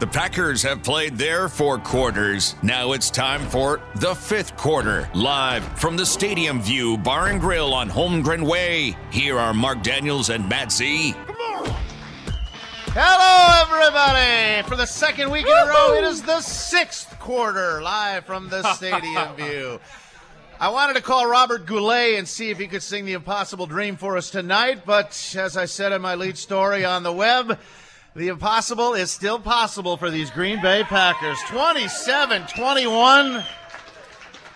The Packers have played their four quarters. Now it's time for the fifth quarter. Live from the Stadium View Bar and Grill on Holmgren Way. Here are Mark Daniels and Matt Z. Hello, everybody! For the second week in a row, it is the sixth quarter, live from the Stadium View. I wanted to call Robert Goulet and see if he could sing the Impossible Dream for us tonight, but as I said in my lead story on the web, the impossible is still possible for these Green Bay Packers. 27 21.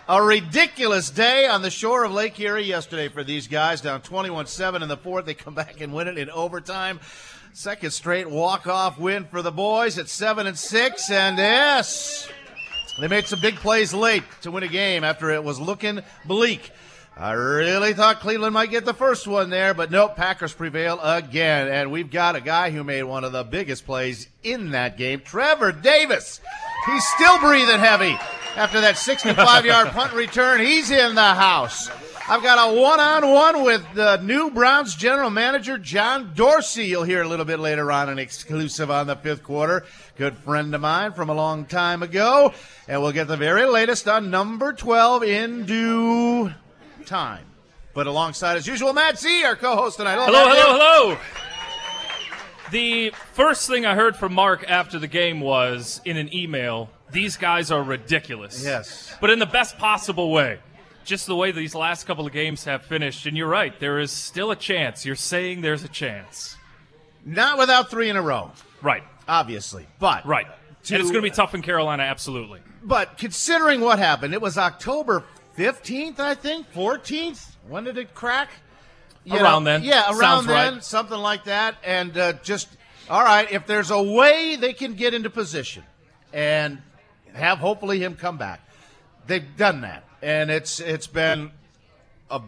A ridiculous day on the shore of Lake Erie yesterday for these guys. Down 21 7 in the fourth. They come back and win it in overtime. Second straight walk-off win for the boys at seven and six, and yes, they made some big plays late to win a game after it was looking bleak. I really thought Cleveland might get the first one there, but nope, Packers prevail again. And we've got a guy who made one of the biggest plays in that game, Trevor Davis. He's still breathing heavy after that 65 yard punt return. He's in the house. I've got a one on one with the new Browns general manager, John Dorsey. You'll hear a little bit later on an exclusive on the fifth quarter. Good friend of mine from a long time ago. And we'll get the very latest on number 12 in due time. But alongside, as usual, Matt Z, our co host tonight. Hello, hello, hello. The first thing I heard from Mark after the game was in an email these guys are ridiculous. Yes. But in the best possible way just the way these last couple of games have finished. And you're right, there is still a chance. You're saying there's a chance. Not without three in a row. Right. Obviously. But. Right. To, and it's going to be tough in Carolina, absolutely. But considering what happened, it was October 15th, I think, 14th. When did it crack? You around know, then. Yeah, around Sounds then, right. something like that. And uh, just, all right, if there's a way they can get into position and have hopefully him come back, they've done that and it's it's been a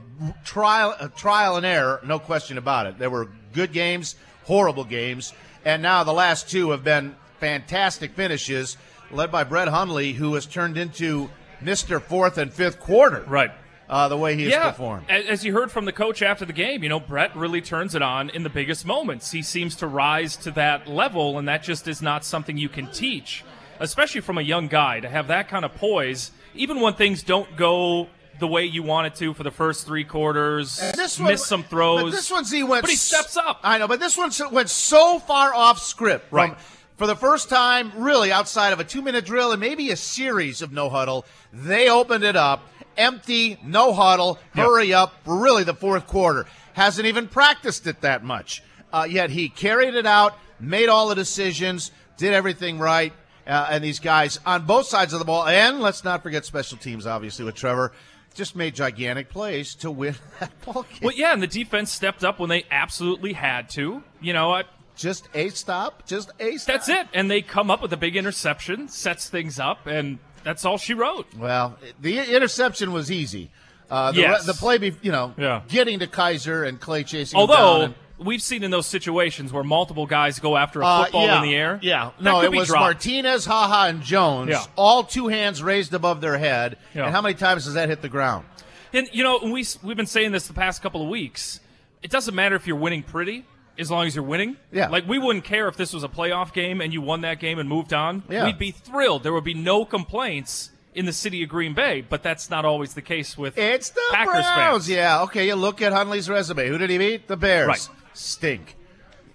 trial a trial and error, no question about it. There were good games, horrible games, and now the last two have been fantastic finishes, led by Brett Hundley, who has turned into Mister Fourth and Fifth Quarter. Right. Uh, the way he has yeah, performed. As you heard from the coach after the game, you know, Brett really turns it on in the biggest moments. He seems to rise to that level, and that just is not something you can teach, especially from a young guy, to have that kind of poise even when things don't go the way you want it to for the first three quarters, this one, miss some throws. But this one, Z went. But he steps up. I know, but this one went so far off script. From, right. For the first time, really, outside of a two-minute drill and maybe a series of no huddle, they opened it up, empty, no huddle, hurry yep. up. Really, the fourth quarter hasn't even practiced it that much. Uh, yet he carried it out, made all the decisions, did everything right uh, and these guys on both sides of the ball. And let's not forget special teams, obviously, with Trevor. Just made gigantic plays to win that ball game. Well, yeah, and the defense stepped up when they absolutely had to. You know, I, just a stop, just a stop. That's it. And they come up with a big interception, sets things up, and that's all she wrote. Well, the interception was easy. Uh, the, yes. the play, be, you know, yeah. getting to Kizer and Clay chasing. Although we've seen in those situations where multiple guys go after a uh, football uh, yeah, in the air. Yeah, no, it was dropped. Martinez, Ha Ha, and Jones, yeah. all two hands raised above their head. Yeah. And how many times does that hit the ground? And you know, we we've been saying this the past couple of weeks. It doesn't matter if you're winning pretty. As long as you're winning, yeah. Like we wouldn't care if this was a playoff game and you won that game and moved on. Yeah. We'd be thrilled. There would be no complaints in the city of Green Bay, but that's not always the case with it's the Packers Browns. fans. Yeah, okay. You look at Hundley's resume. Who did he beat? The Bears. Right. Stink.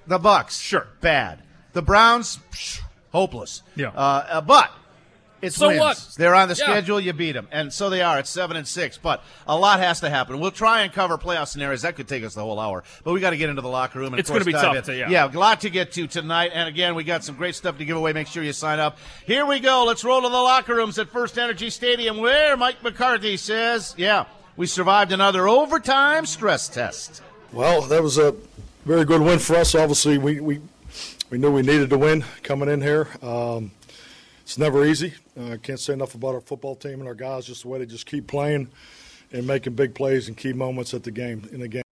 The Bucks, sure, bad. The Browns, psh, hopeless. Yeah, uh, uh, but it's so wins. what? They're on the yeah. schedule. You beat them, and so they are. It's seven and six, but a lot has to happen. We'll try and cover playoff scenarios. That could take us the whole hour, but we got to get into the locker room. And it's going to be tough. To, yeah, yeah, a lot to get to tonight. And again, we got some great stuff to give away. Make sure you sign up. Here we go. Let's roll to the locker rooms at First Energy Stadium, where Mike McCarthy says, "Yeah, we survived another overtime stress test." Well, that was a very good win for us. Obviously, we we we knew we needed to win coming in here. Um, it's never easy. I uh, can't say enough about our football team and our guys. Just the way they just keep playing and making big plays and key moments at the game in the game.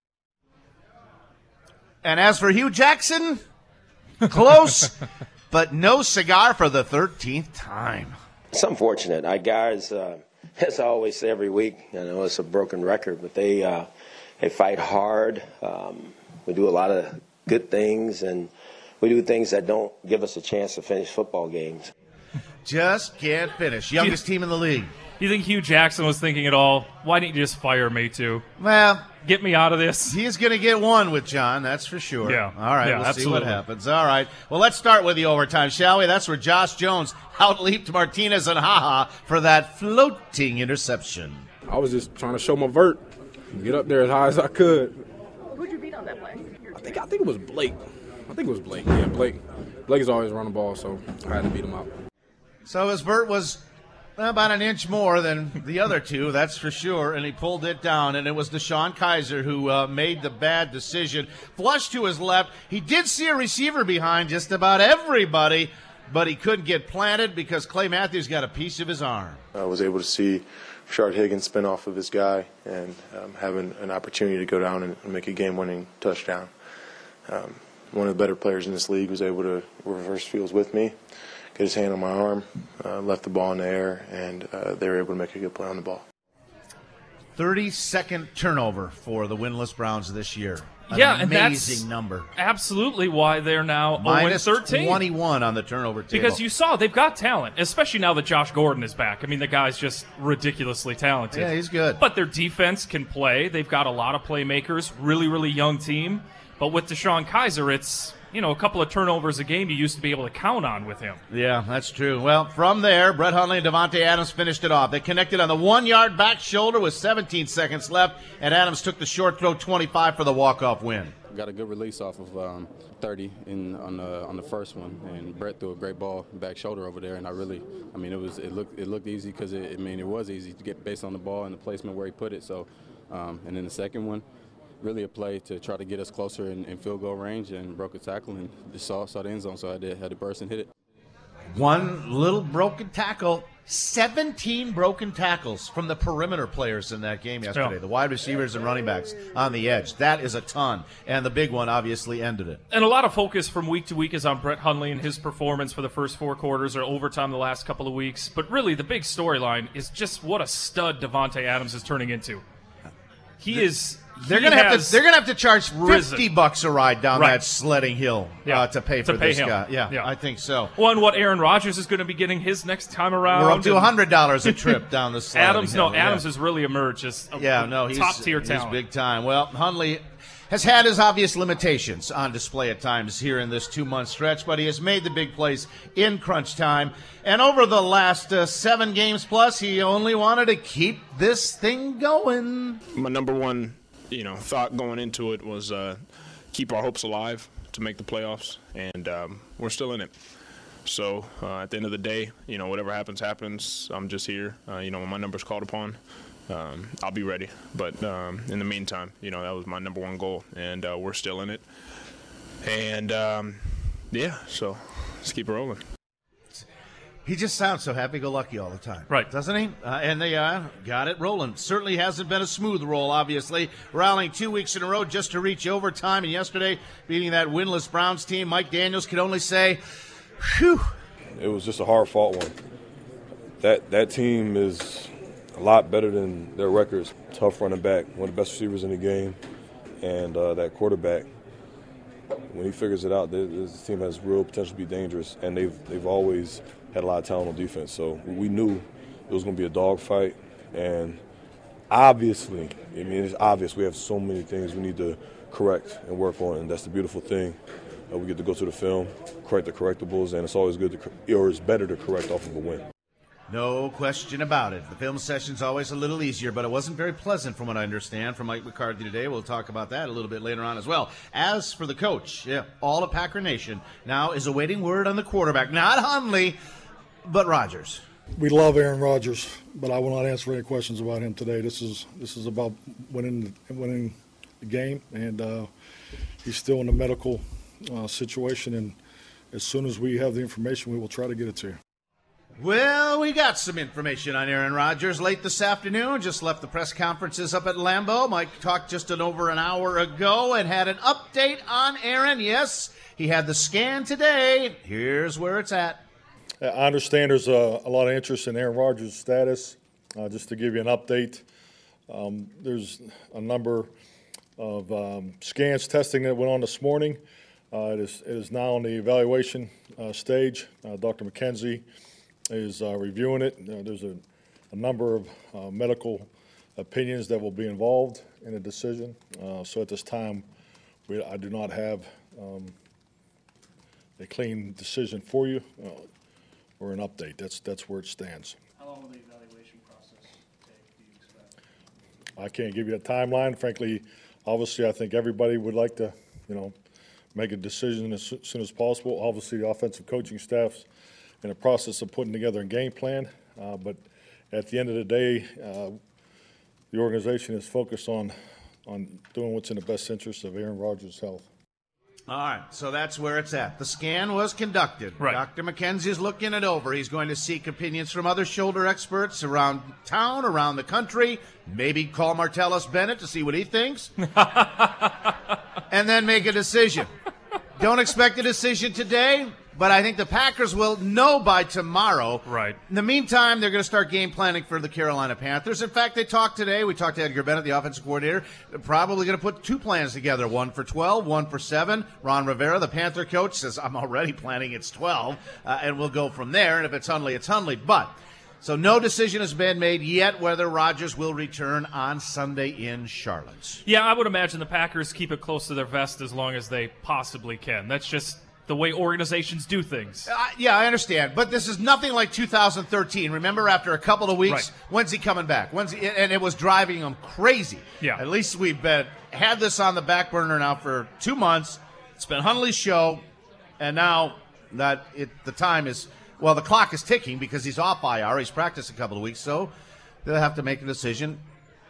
And as for Hue Jackson, close, but no cigar for the thirteenth time. It's unfortunate. I guys, uh, as I always say every week, I know it's a broken record, but they uh, they fight hard. Um, we do a lot of good things and we do things that don't give us a chance to finish football games. Just can't finish. Youngest team in the league. You think Hue Jackson was thinking at all? Why didn't you just fire me too? Well, Get me out of this. he's going to get one with John, that's for sure. Yeah. All right, Yeah, we'll see absolutely. what happens. All right. Well, let's start with the overtime, shall we? That's where Josh Jones outleaped Martinez and Ha Ha for that floating interception. I was just trying to show my vert, get up there as high as I could. Who'd you beat on that play? I think I think it was Blake. I think it was Blake. Yeah, Blake. Blake is always running the ball, so I had to beat him out. So his vert was about an inch more than the other two, that's for sure, and he pulled it down. And it was DeShone Kizer who uh, made the bad decision. Flush to his left. He did see a receiver behind just about everybody, but he couldn't get planted because Clay Matthews got a piece of his arm. I was able to see Shard Higgins spin off of his guy and um, having an opportunity to go down and make a game-winning touchdown. Um, one of the better players in this league was able to reverse fields with me, get his hand on my arm, uh, left the ball in the air, and uh, they were able to make a good play on the ball. 30 second turnover for the winless Browns this year. An yeah, and amazing that's number. absolutely why they're now Minus 0 13. 21 on the turnover table. Because you saw they've got talent, especially now that Josh Gordon is back. I mean, the guy's just ridiculously talented. Yeah, he's good. But their defense can play. They've got a lot of playmakers, really, really young team. But with DeShone Kizer, it's you know a couple of turnovers a game you used to be able to count on with him. Yeah, that's true. Well, from there, Brett Hundley and Davante Adams finished it off. They connected on the one yard back shoulder with 17 seconds left, and Adams took the short throw 25 for the walk off win. Got a good release off of um, 30 in on the on the first one, and Brett threw a great ball back shoulder over there, and I really, I mean, it was it looked it looked easy because it, I mean it was easy to get based on the ball and the placement where he put it. So, um, and then the second one, really a play to try to get us closer in, in field goal range, and broke a tackle and just saw saw the end zone, so I did had to burst and hit it. One little broken tackle, 17 broken tackles from the perimeter players in that game yesterday. Yeah. The wide receivers and running backs on the edge. That is a ton. And the big one obviously ended it. And a lot of focus from week to week is on Brett Hundley and his performance for the first four quarters or overtime the last couple of weeks. But really, the big storyline is just what a stud Davante Adams is turning into. He is. They're gonna have to. They're gonna have to charge risen. fifty bucks a ride down Right. that sledding hill Yeah, uh, to pay to for pay this him. guy. Yeah, Yeah. I think so. Well, and what Aaron Rodgers is going to be getting his next time around. We're up to and hundred dollars a trip down the sledding Adams, hill. no, yeah. Adams has really emerged as a Yeah, no, he's top tier he's talent. big time. Well, Hundley has had his obvious limitations on display at times here in this two-month stretch, but he has made the big plays in crunch time. And over the last uh, seven games plus, he only wanted to keep this thing going. my number one, you know, thought going into it was uh, keep our hopes alive to make the playoffs, and um, we're still in it. So uh, at the end of the day, you know, whatever happens, happens. I'm just here. Uh, you know, when my number's called upon, um, I'll be ready. But um, in the meantime, you know, that was my number one goal, and uh, we're still in it. And um, yeah, so let's keep it rolling. He just sounds so happy-go-lucky all the time, Right. Doesn't he? Uh, and they uh, got it rolling. Certainly hasn't been a smooth roll, obviously. Rallying two weeks in a row just to reach overtime, and yesterday beating that winless Browns team. Mike Daniels could only say, "Whew." It was just a hard fought one. That that team is a lot better than their records. Tough running back, one of the best receivers in the game, and uh, that quarterback. When he figures it out, this team has real potential to be dangerous, and they've they've always had a lot of talent on defense. So we knew it was going to be a dogfight, and obviously, I mean, it's obvious we have so many things we need to correct and work on, and that's the beautiful thing. Uh, we get to go to the film, correct the correctables, and it's always good to, or it's better to correct off of a win. No question about it. The film session's always a little easier, but it wasn't very pleasant from what I understand from Mike McCarthy today. We'll talk about that a little bit later on as well. As for the coach, yeah, all of Packer Nation now is awaiting word on the quarterback. Not Hundley, but Rodgers. We love Aaron Rodgers, but I will not answer any questions about him today. This is this is about winning winning the game, and uh, he's still in a medical uh, situation. And as soon as we have the information, we will try to get it to you. Well, we got some information on Aaron Rodgers late this afternoon. Just left the press conferences up at Lambeau. Mike talked just an over an hour ago and had an update on Aaron. Yes, he had the scan today. Here's where it's at. I understand there's a, a lot of interest in Aaron Rodgers' status. Uh, just to give you an update, um, there's a number of um, scans testing that went on this morning. Uh, it, is, it is now on the evaluation uh, stage. Uh, Dr. McKenzie is uh, reviewing it. Uh, there's a, a number of medical opinions that will be involved in the decision. So at this time, we, I do not have um, a clean decision for you or an update. That's, that's where it stands. How long will the evaluation process take, do you expect? I can't give you a timeline. Frankly, obviously, I think everybody would like to, you know, make a decision as soo- soon as possible. Obviously, the offensive coaching staff's in the process of putting together a game plan. Uh, but at the end of the day, uh, the organization is focused on, on doing what's in the best interest of Aaron Rodgers' health. All right, so that's where it's at. The scan was conducted. Right. Dr. McKenzie is looking it over. He's going to seek opinions from other shoulder experts around town, around the country. Maybe call Martellus Bennett to see what he thinks. and then make a decision. Don't expect a decision today, but I think the Packers will know by tomorrow. Right. In the meantime, they're going to start game planning for the Carolina Panthers. In fact, they talked today. We talked to Edgar Bennett, the offensive coordinator. They're probably going to put two plans together one for 12, one for 7. Ron Rivera, the Panther coach, says, I'm already planning it's 12, uh, and we'll go from there. And if it's Hundley, it's Hundley. But. So no decision has been made yet whether Rodgers will return on Sunday in Charlotte. Yeah, I would imagine the Packers keep it close to their vest as long as they possibly can. That's just the way organizations do things. Uh, yeah, I understand, but this is nothing like 2013. Remember, after a couple of weeks, Right. when's he coming back? When's he, and it was driving him crazy. Yeah. At least we've been had this on the back burner now for two months. It's been Hundley's show, and now that it the time is well, the clock is ticking because he's off IR. He's practiced a couple of weeks, so they'll have to make a decision.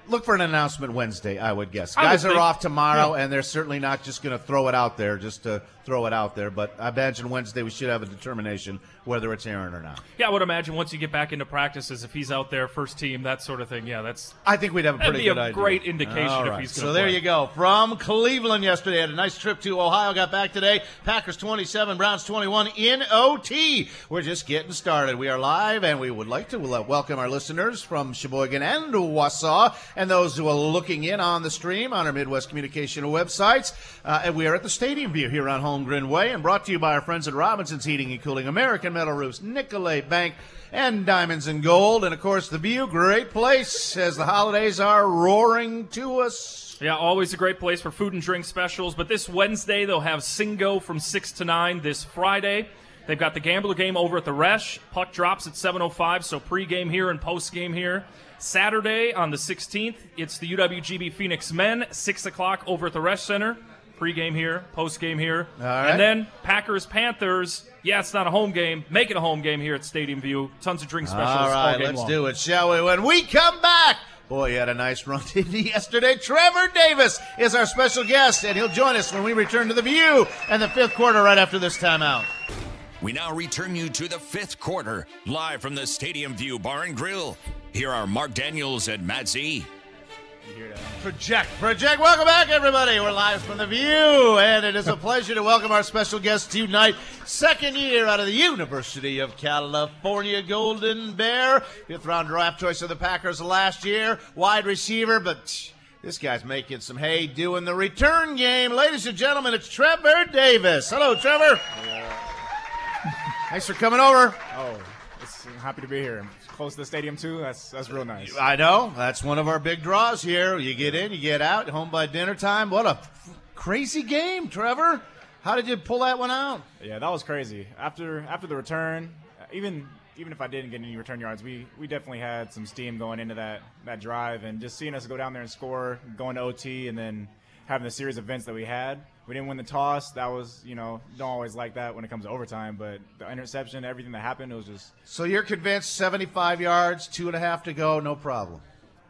Look for an announcement Wednesday, I would guess. I would Guys are think- off tomorrow, yeah. and they're certainly not just going to throw it out there just to throw it out there. But I imagine Wednesday we should have a determination whether it's Aaron or not. Yeah, I would imagine once you get back into practices, if he's out there, first team, that sort of thing. Yeah, that's I think we'd have a pretty be a good idea. great indication All if right. he's So there play. you go. From Cleveland yesterday, had a nice trip to Ohio. Got back today. Packers 27, Browns 21 in OT. We're just getting started. We are live, and we would like to welcome our listeners from Sheboygan and Wausau, and those who are looking in on the stream on our Midwest Communication websites. Uh, and we are at the Stadium View here on Holmgren Way, and brought to you by our friends at Robinson's Heating and Cooling, American Metal Roofs, Nicolet Bank, and Diamonds and Gold. And of course, the View, great place as the holidays are roaring to us. Yeah, always a great place for food and drink specials. But this Wednesday, they'll have Singo from 6 to 9. This Friday, they've got the Gambler game over at the Resch. Puck drops at 7.05, so pregame here and postgame here. Saturday on the 16th, it's the UWGB Phoenix men, 6 o'clock over at the Resch Center. Pregame here, postgame here. right. And then Packers Panthers. Yeah, it's not a home game. Make it a home game here at Stadium View. Tons of drink specials All right, game let's long. do it, shall we? When we come back, boy, you had a nice run didn't yesterday. Trevor Davis is our special guest, and he'll join us when we return to the View and the fifth quarter right after this timeout. We now return you to the fifth quarter, live from the Stadium View Bar and Grill. Here are Mark Daniels and Matt Z. Project, project. Welcome back, everybody. We're live from the View, and it is a pleasure to welcome our special guest tonight. Second year out of the University of California, Golden Bear, fifth round draft choice of the Packers last year, wide receiver, but. This guy's making some hay doing the return game. Ladies and gentlemen, it's Trevor Davis. Hello, Trevor. Thanks for coming over. Oh, it's I'm happy to be here. Close to the stadium too. That's that's real nice. I know. That's one of our big draws here. You get in, you get out, home by dinner time. What a f- crazy game, Trevor. How did you pull that one out? Yeah, that was crazy. After after the return, even even if I didn't get any return yards, we we definitely had some steam going into that that drive, and just seeing us go down there and score, going to OT, and then having the series of events that we had. We didn't win the toss. That was you know don't always like that when it comes to overtime, but the interception, everything that happened, it was just So you're convinced 75 yards, two and a half to go, no problem.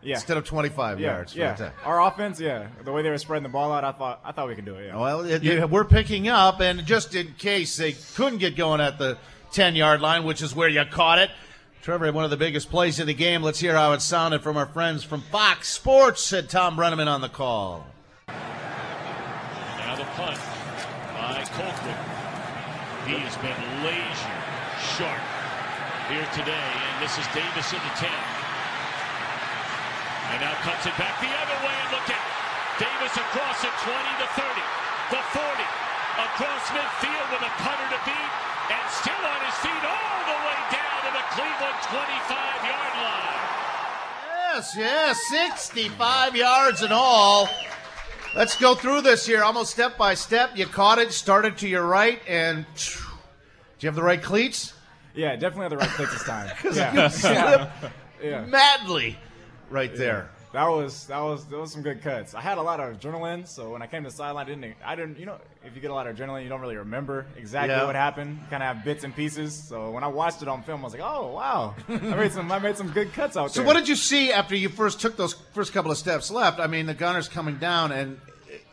yeah. Instead of 25 yeah, yards. yeah. Our offense, yeah, the way they were spreading the ball out, I thought I thought we could do it. Yeah. Well, it, we're picking up, and just in case they couldn't get going at the 10 yard line, which is where you caught it. Trevor one of the biggest plays in the game. Let's hear how it sounded from our friends from Fox Sports, said Thom Brennaman on the call. The punt by Colquitt. He has been laser sharp here today, and this is Davis in the 10. And now cuts it back the other way, and look out. Davis across the 20, the 30, the 40, across midfield with a punter to beat, and still on his feet all the way down to the Cleveland 25-yard line. Yes, yes, 65 yards in all. Let's go through this here almost step by step. You caught it, started to your right, and do you have the right cleats? Yeah, definitely have the right cleats this time. Because yeah. you slipped Yeah. madly right there. That was that was that was some good cuts. I had a lot of adrenaline, so when I came to sideline, I didn't I didn't you know if you get a lot of adrenaline, you don't really remember exactly Yeah. what happened. Kind of have bits and pieces. So when I watched it on film, I was like, oh wow, I made some I made some good cuts out So there. So what did you see after you first took those first couple of steps left? I mean, the gunner's coming down, and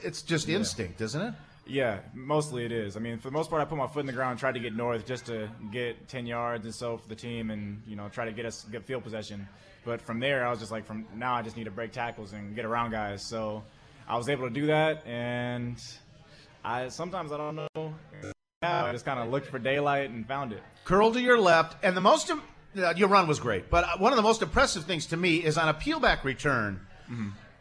it's just instinct, isn't it? Yeah, mostly it is. I mean, for the most part, I put my foot in the ground, tried to get north just to get 10 yards and so for the team and, you know, try to get us get field possession. But from there, I was just like, from now, I just need to break tackles and get around guys. So I was able to do that. And I sometimes I don't know. Yeah, I just kind of looked for daylight and found it. curl to your left, and the most im- your run was great. But uh, one of the most impressive things to me is on a peel back return,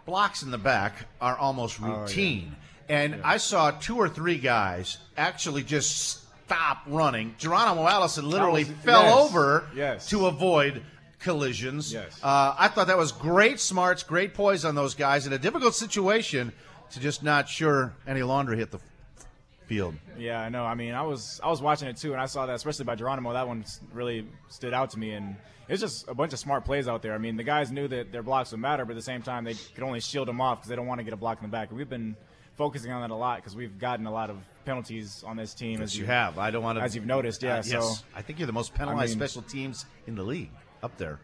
blocks in the back are almost Oh, yeah. routine. And I saw two or three guys actually just stop running. Geronimo Allison literally was- fell yes, over yes. to avoid collisions. Yes. Uh, I thought that was great smarts, great poise on those guys in a difficult situation to just not sure any laundry hit the field. Yeah, I know. I mean, I was I was watching it too, and I saw that, especially by Geronimo. That one really stood out to me, and it's just a bunch of smart plays out there. I mean, the guys knew that their blocks would matter, but at the same time, they could only shield them off because they don't want to get a block in the back. We've been focusing on that a lot because we've gotten a lot of penalties on this team. As you have. I don't want to. as you've noticed, yeah. Uh, so yes. I think you're the most penalized mean- special teams in the league up there.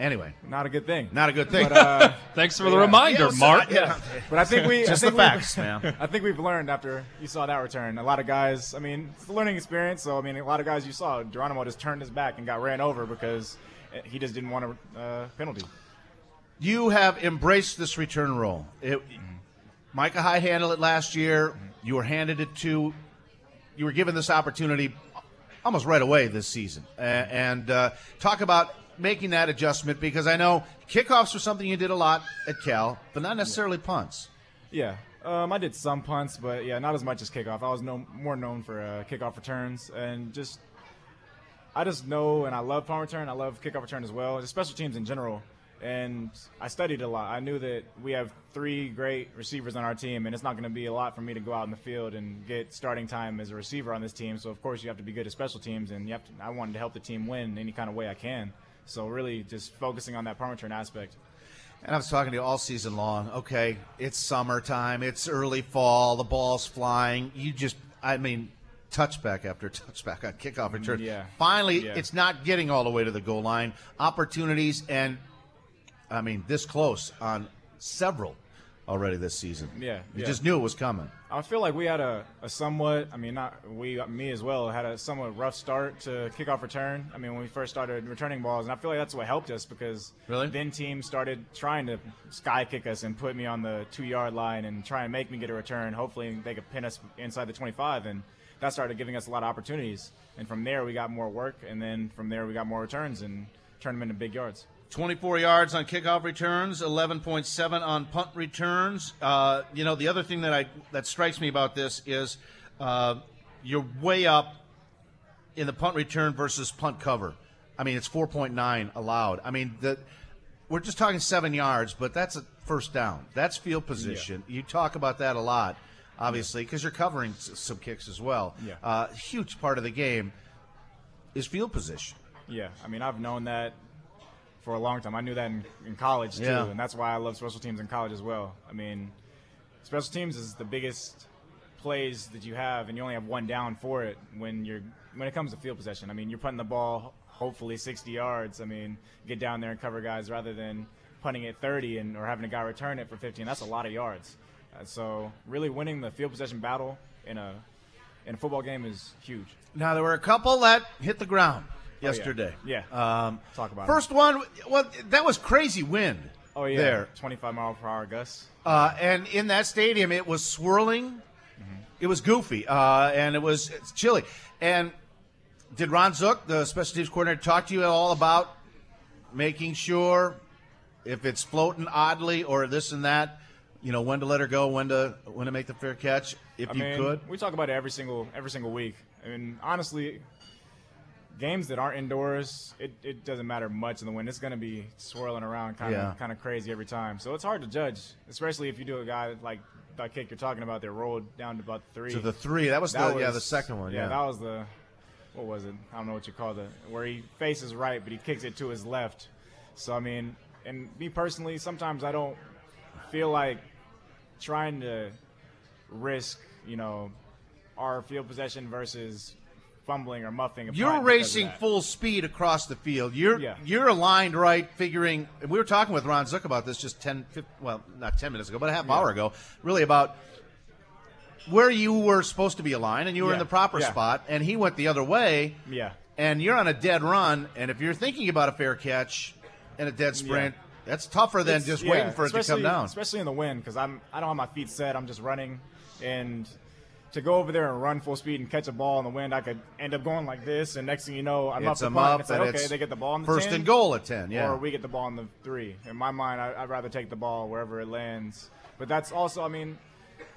Anyway, not a good thing. not a good thing. But, uh, Thanks for the Yeah. reminder, Yeah, Mark. I- yeah. But I think we Just I the think we- facts, man. I think we've learned after you saw that return. A lot of guys. I mean, it's a learning experience. So I mean, a lot of guys you saw. Geronimo just turned his back and got ran over because uh, he just didn't want a uh, penalty. you have embraced this return role. It, Micah Hyde handled it last year. You were handed it to. You were given this opportunity almost right away this season. A- And uh, talk about making that adjustment because I know kickoffs were something you did a lot at Cal, but not necessarily punts. Yeah. Um, I did some punts, but yeah, not as much as kickoff. I was known, more known for uh, kickoff returns and just I just know and I love punt return. I love kickoff return as well, just special teams in general. And I studied a lot. I knew that we have three great receivers on our team, and it's not going to be a lot for me to go out in the field and get starting time as a receiver on this team. So of course you have to be good at special teams, and you have to. I wanted to help the team win any kind of way I can. So really, just focusing on that punt return aspect. And I was talking to you all season long. Okay, it's summertime, it's early fall, the ball's flying. You just, I mean, touchback after touchback on kickoff return. Mm, yeah. Finally, Yeah. it's not getting all the way to the goal line. Opportunities, and I mean, this close on several already this season. Yeah, You yeah. just knew it was coming. I feel like we had a, a somewhat, I mean, not we, me as well, had a somewhat rough start to kickoff return. I mean, when we first started returning balls, and I feel like that's what helped us because Really? then teams started trying to sky kick us and put me on the two yard line and try and make me get a return. Hopefully, they could pin us inside the 25, and that started giving us a lot of opportunities. And from there, we got more work, and then from there, we got more returns and turned them into big yards. 24 yards on kickoff returns, 11.7 on punt returns. Uh, you know, the other thing that I that strikes me about this is uh, you're way up in the punt return versus punt cover. I mean, it's 4.9 allowed. I mean, the, we're just talking seven yards, but that's a first down. That's field position. You talk about that a lot, obviously, because you're covering s- some kicks as well. Yeah. Uh, huge part of the game is field position. Yeah, I mean, I've known that for a long time. I knew that in, in college too, Yeah. and that's why I love special teams in college as well. I mean, special teams is the biggest plays that you have, and you only have one down for it when you're when it comes to field possession. I mean, you're punting the ball hopefully 60 yards. I mean, get down there and cover guys rather than punting it 30 and or having a guy return it for 15. That's a lot of yards. Uh, so really winning the field possession battle in a in a football game is huge. Now there were a couple that hit the ground Oh, yeah. yesterday. Yeah. Um, Talk about first one. Well, that was crazy wind. Oh yeah, There. 25 mile per hour gusts. Uh, and in that stadium, it was swirling. It was goofy, uh, and it was it's chilly. And did Ron Zook, the special teams coordinator, talk to you at all about making sure if it's floating oddly or this and that, You know when to let her go, when to when to make the fair catch, if I you mean, could. we talk about it every single every single week. I mean, honestly, games that aren't indoors, it, it doesn't matter much in the wind. It's going to be swirling around, kind of Yeah. kind of crazy every time. So it's hard to judge, especially if you do a guy like that kick you're talking about that rolled down to about three. To the three. That was the- yeah, the second one, yeah. that was the what was it? I don't know what you call it. Where he faces right, but he kicks it to his left. So I mean, and me personally, sometimes I don't feel like trying to risk, you know, our field possession versus fumbling or muffing. a You're racing full speed across the field. You're Yeah. you're aligned right, figuring. and We were talking with Ron Zook about this just 10, 15, well, not 10 minutes ago, but a half Yeah. hour ago, really about where you were supposed to be aligned and you were in the proper Yeah. spot, and he went the other way. Yeah. And you're on a dead run, and if you're thinking about a fair catch and a dead sprint, that's tougher than It's- just yeah, waiting for it to come down. Especially in the wind, because I'm I don't have my feet set. I'm just running, and to go over there and run full speed and catch a ball in the wind, I could end up going like this, and next thing you know, I'm It's up the punt. muff, It's like, okay, it's they get the ball in the first 10, and goal at 10, yeah. or we get the ball in the three. In my mind, I, I'd rather take the ball wherever it lands. But that's also, I mean,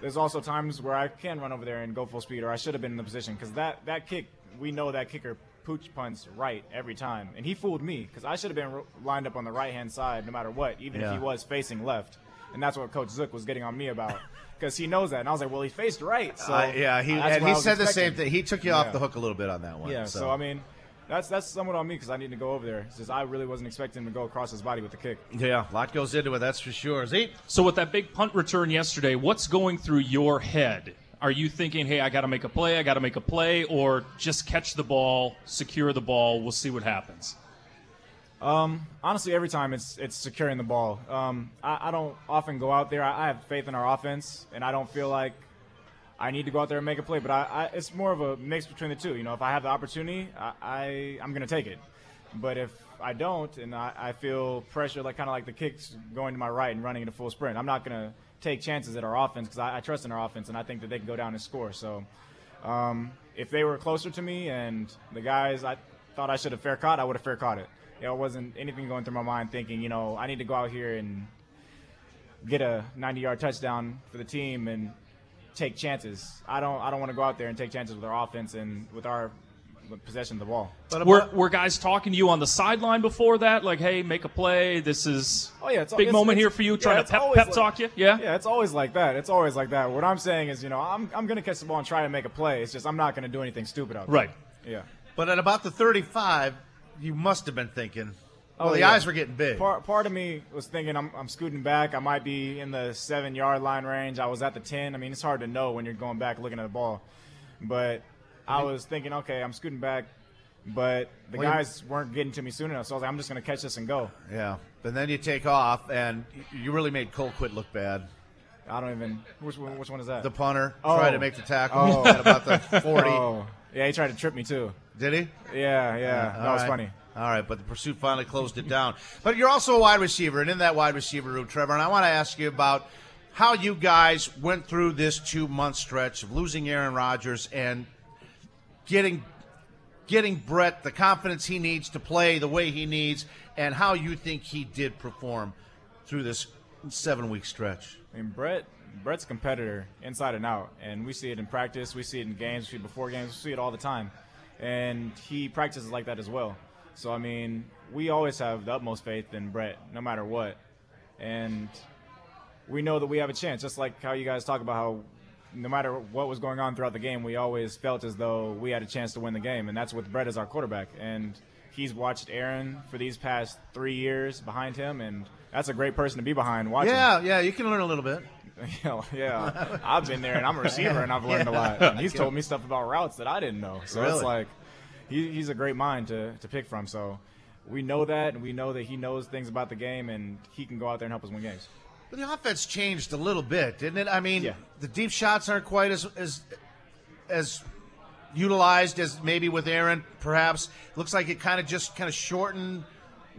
there's also times where I can run over there and go full speed, or I should have been in the position because that that kick, we know that kicker pooch punts right every time, and he fooled me because I should have been lined up on the right hand side no matter what, even if he was facing left, and that's what Coach Zook was getting on me about because he knows that, and I was like, well, he faced right, so I- yeah, he that's and he I was said the same thing. He took you off the hook a little bit on that one. Yeah, so, I mean. That's that's somewhat on me because I need to go over there. It's just I really wasn't expecting him to go across his body with the kick. yeah, a lot goes into it. That's for sure. Zeke? So with that big punt return yesterday, what's going through your head? Are you thinking, "Hey, I got to make a play. I got to make a play," or just catch the ball, secure the ball. We'll see what happens. Um, honestly, every time it's it's securing the ball. Um, I, I don't often go out there. I, I have faith in our offense, and I don't feel like I need to go out there and make a play. But I, I it's more of a mix between the two. You know, if I have the opportunity, I, I I'm gonna take it. But if I don't, and I, I feel pressure, like kind of like the kicks going to my right and running into full sprint, I'm not gonna take chances at our offense because I, I trust in our offense, and I think that they can go down and score. So. Um, if they were closer to me and the guys I thought I should have fair caught, I would have fair caught it. You know, it wasn't anything going through my mind thinking, you know, I need to go out here and get a 90 yard touchdown for the team and take chances. I don't I don't want to go out there and take chances with our offense and with our possession of the ball. Were, were guys talking to you on the sideline before that? Like, "Hey, make a play. This is Oh yeah, it's a big it's- moment it's- here for you." yeah, Trying to pep, pep like- talk you. Yeah. Yeah, it's always like that. It's always like that. What I'm saying is, you know, I'm I'm gonna catch the ball and try to make a play. It's just I'm not gonna do anything stupid out there. Right. Yeah. But at about the 35, you must have been thinking, oh, well, the yeah. eyes were getting big. Part, part of me was thinking I'm, I'm scooting back. I might be in the seven yard line range. I was at the 10. I mean, it's hard to know when you're going back looking at the ball. But I was thinking, okay, I'm scooting back. But the Well, you- guys weren't getting to me soon enough. So I was like, I'm just going to catch this and go. Yeah. But then you take off, and you really made Colquitt look bad. I don't even. Which one, which one is that? The punter Oh. tried to make the tackle Oh. at about the 40. Oh. Yeah, he tried to trip me too. Did he? Yeah, yeah. That was right. funny. All right, but the pursuit finally closed it down. But you're also a wide receiver, and in that wide receiver room, Trevor, and I want to ask you about how you guys went through this two month stretch of losing Aaron Rodgers and getting getting Brett the confidence he needs to play the way he needs, and how you think he did perform through this seven week stretch. I mean, Brett. Brett's a competitor inside and out, and we see it in practice. We see it in games. We see it before games. We see it all the time, and he practices like that as well. So I mean, we always have the utmost faith in Brett, no matter what, and we know that we have a chance. Just like how you guys talk about how, no matter what was going on throughout the game, we always felt as though we had a chance to win the game, and that's with Brett as our quarterback. And he's watched Aaron for these past three years behind him, and that's a great person to be behind watching. Yeah, yeah, you can learn a little bit. Yeah, yeah. I've been there, and I'm a receiver, and I've learned a lot. And he's told me stuff about routes that I didn't know. So Really? it's like he, he's a great mind to, to pick from. So we know that, and we know that he knows things about the game, and he can go out there and help us win games. But the offense changed a little bit, didn't it? I mean, Yeah. the deep shots aren't quite as as as utilized as maybe with Aaron. Perhaps looks like it kind of just kind of shortened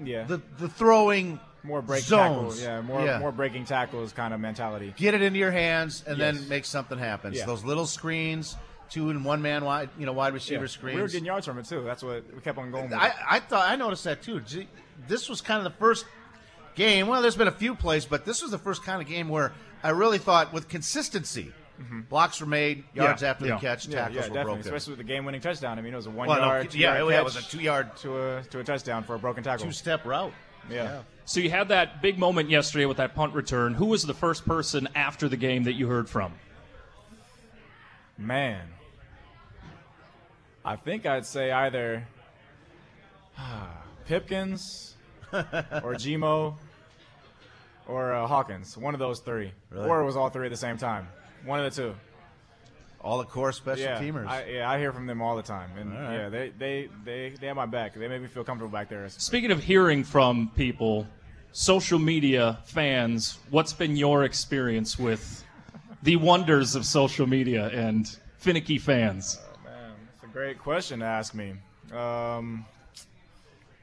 Yeah. the the throwing more break zones. tackle, yeah, more more breaking tackles kind of mentality. Get it into your hands and Yes. then make something happen. So those little screens, two and one man wide, you know, wide Yeah. receiver screens. We were getting yards from it too. That's what we kept on going. With. I, I thought I noticed that too. This was kind of the first game. Well, there's been a few plays, but this was the first kind of game where I really thought with consistency, blocks were made, yards Yeah. after Yeah. the catch, Mm-hmm. Yeah, tackles yeah, were definitely. broken. Especially with the game-winning touchdown. I mean, it was a one Well, no, yard, yeah, yard it was a two-yard to a to a touchdown for a broken tackle. two-step route. Yeah. So you had that big moment yesterday with that punt return. Who was the first person after the game that you heard from? Man, I think I'd say either Pipkins or Gmo or uh, Hawkins. One of those three, Really? or it was all three at the same time. One of the two. All the core special yeah, teamers. I, yeah, I hear from them all the time, and All right. yeah, they, they they they have my back. They make me feel comfortable back there. Speaking of hearing from people, social media fans, what's been your experience with the wonders of social media and finicky fans? Oh, Man, it's a great question to ask me. Um,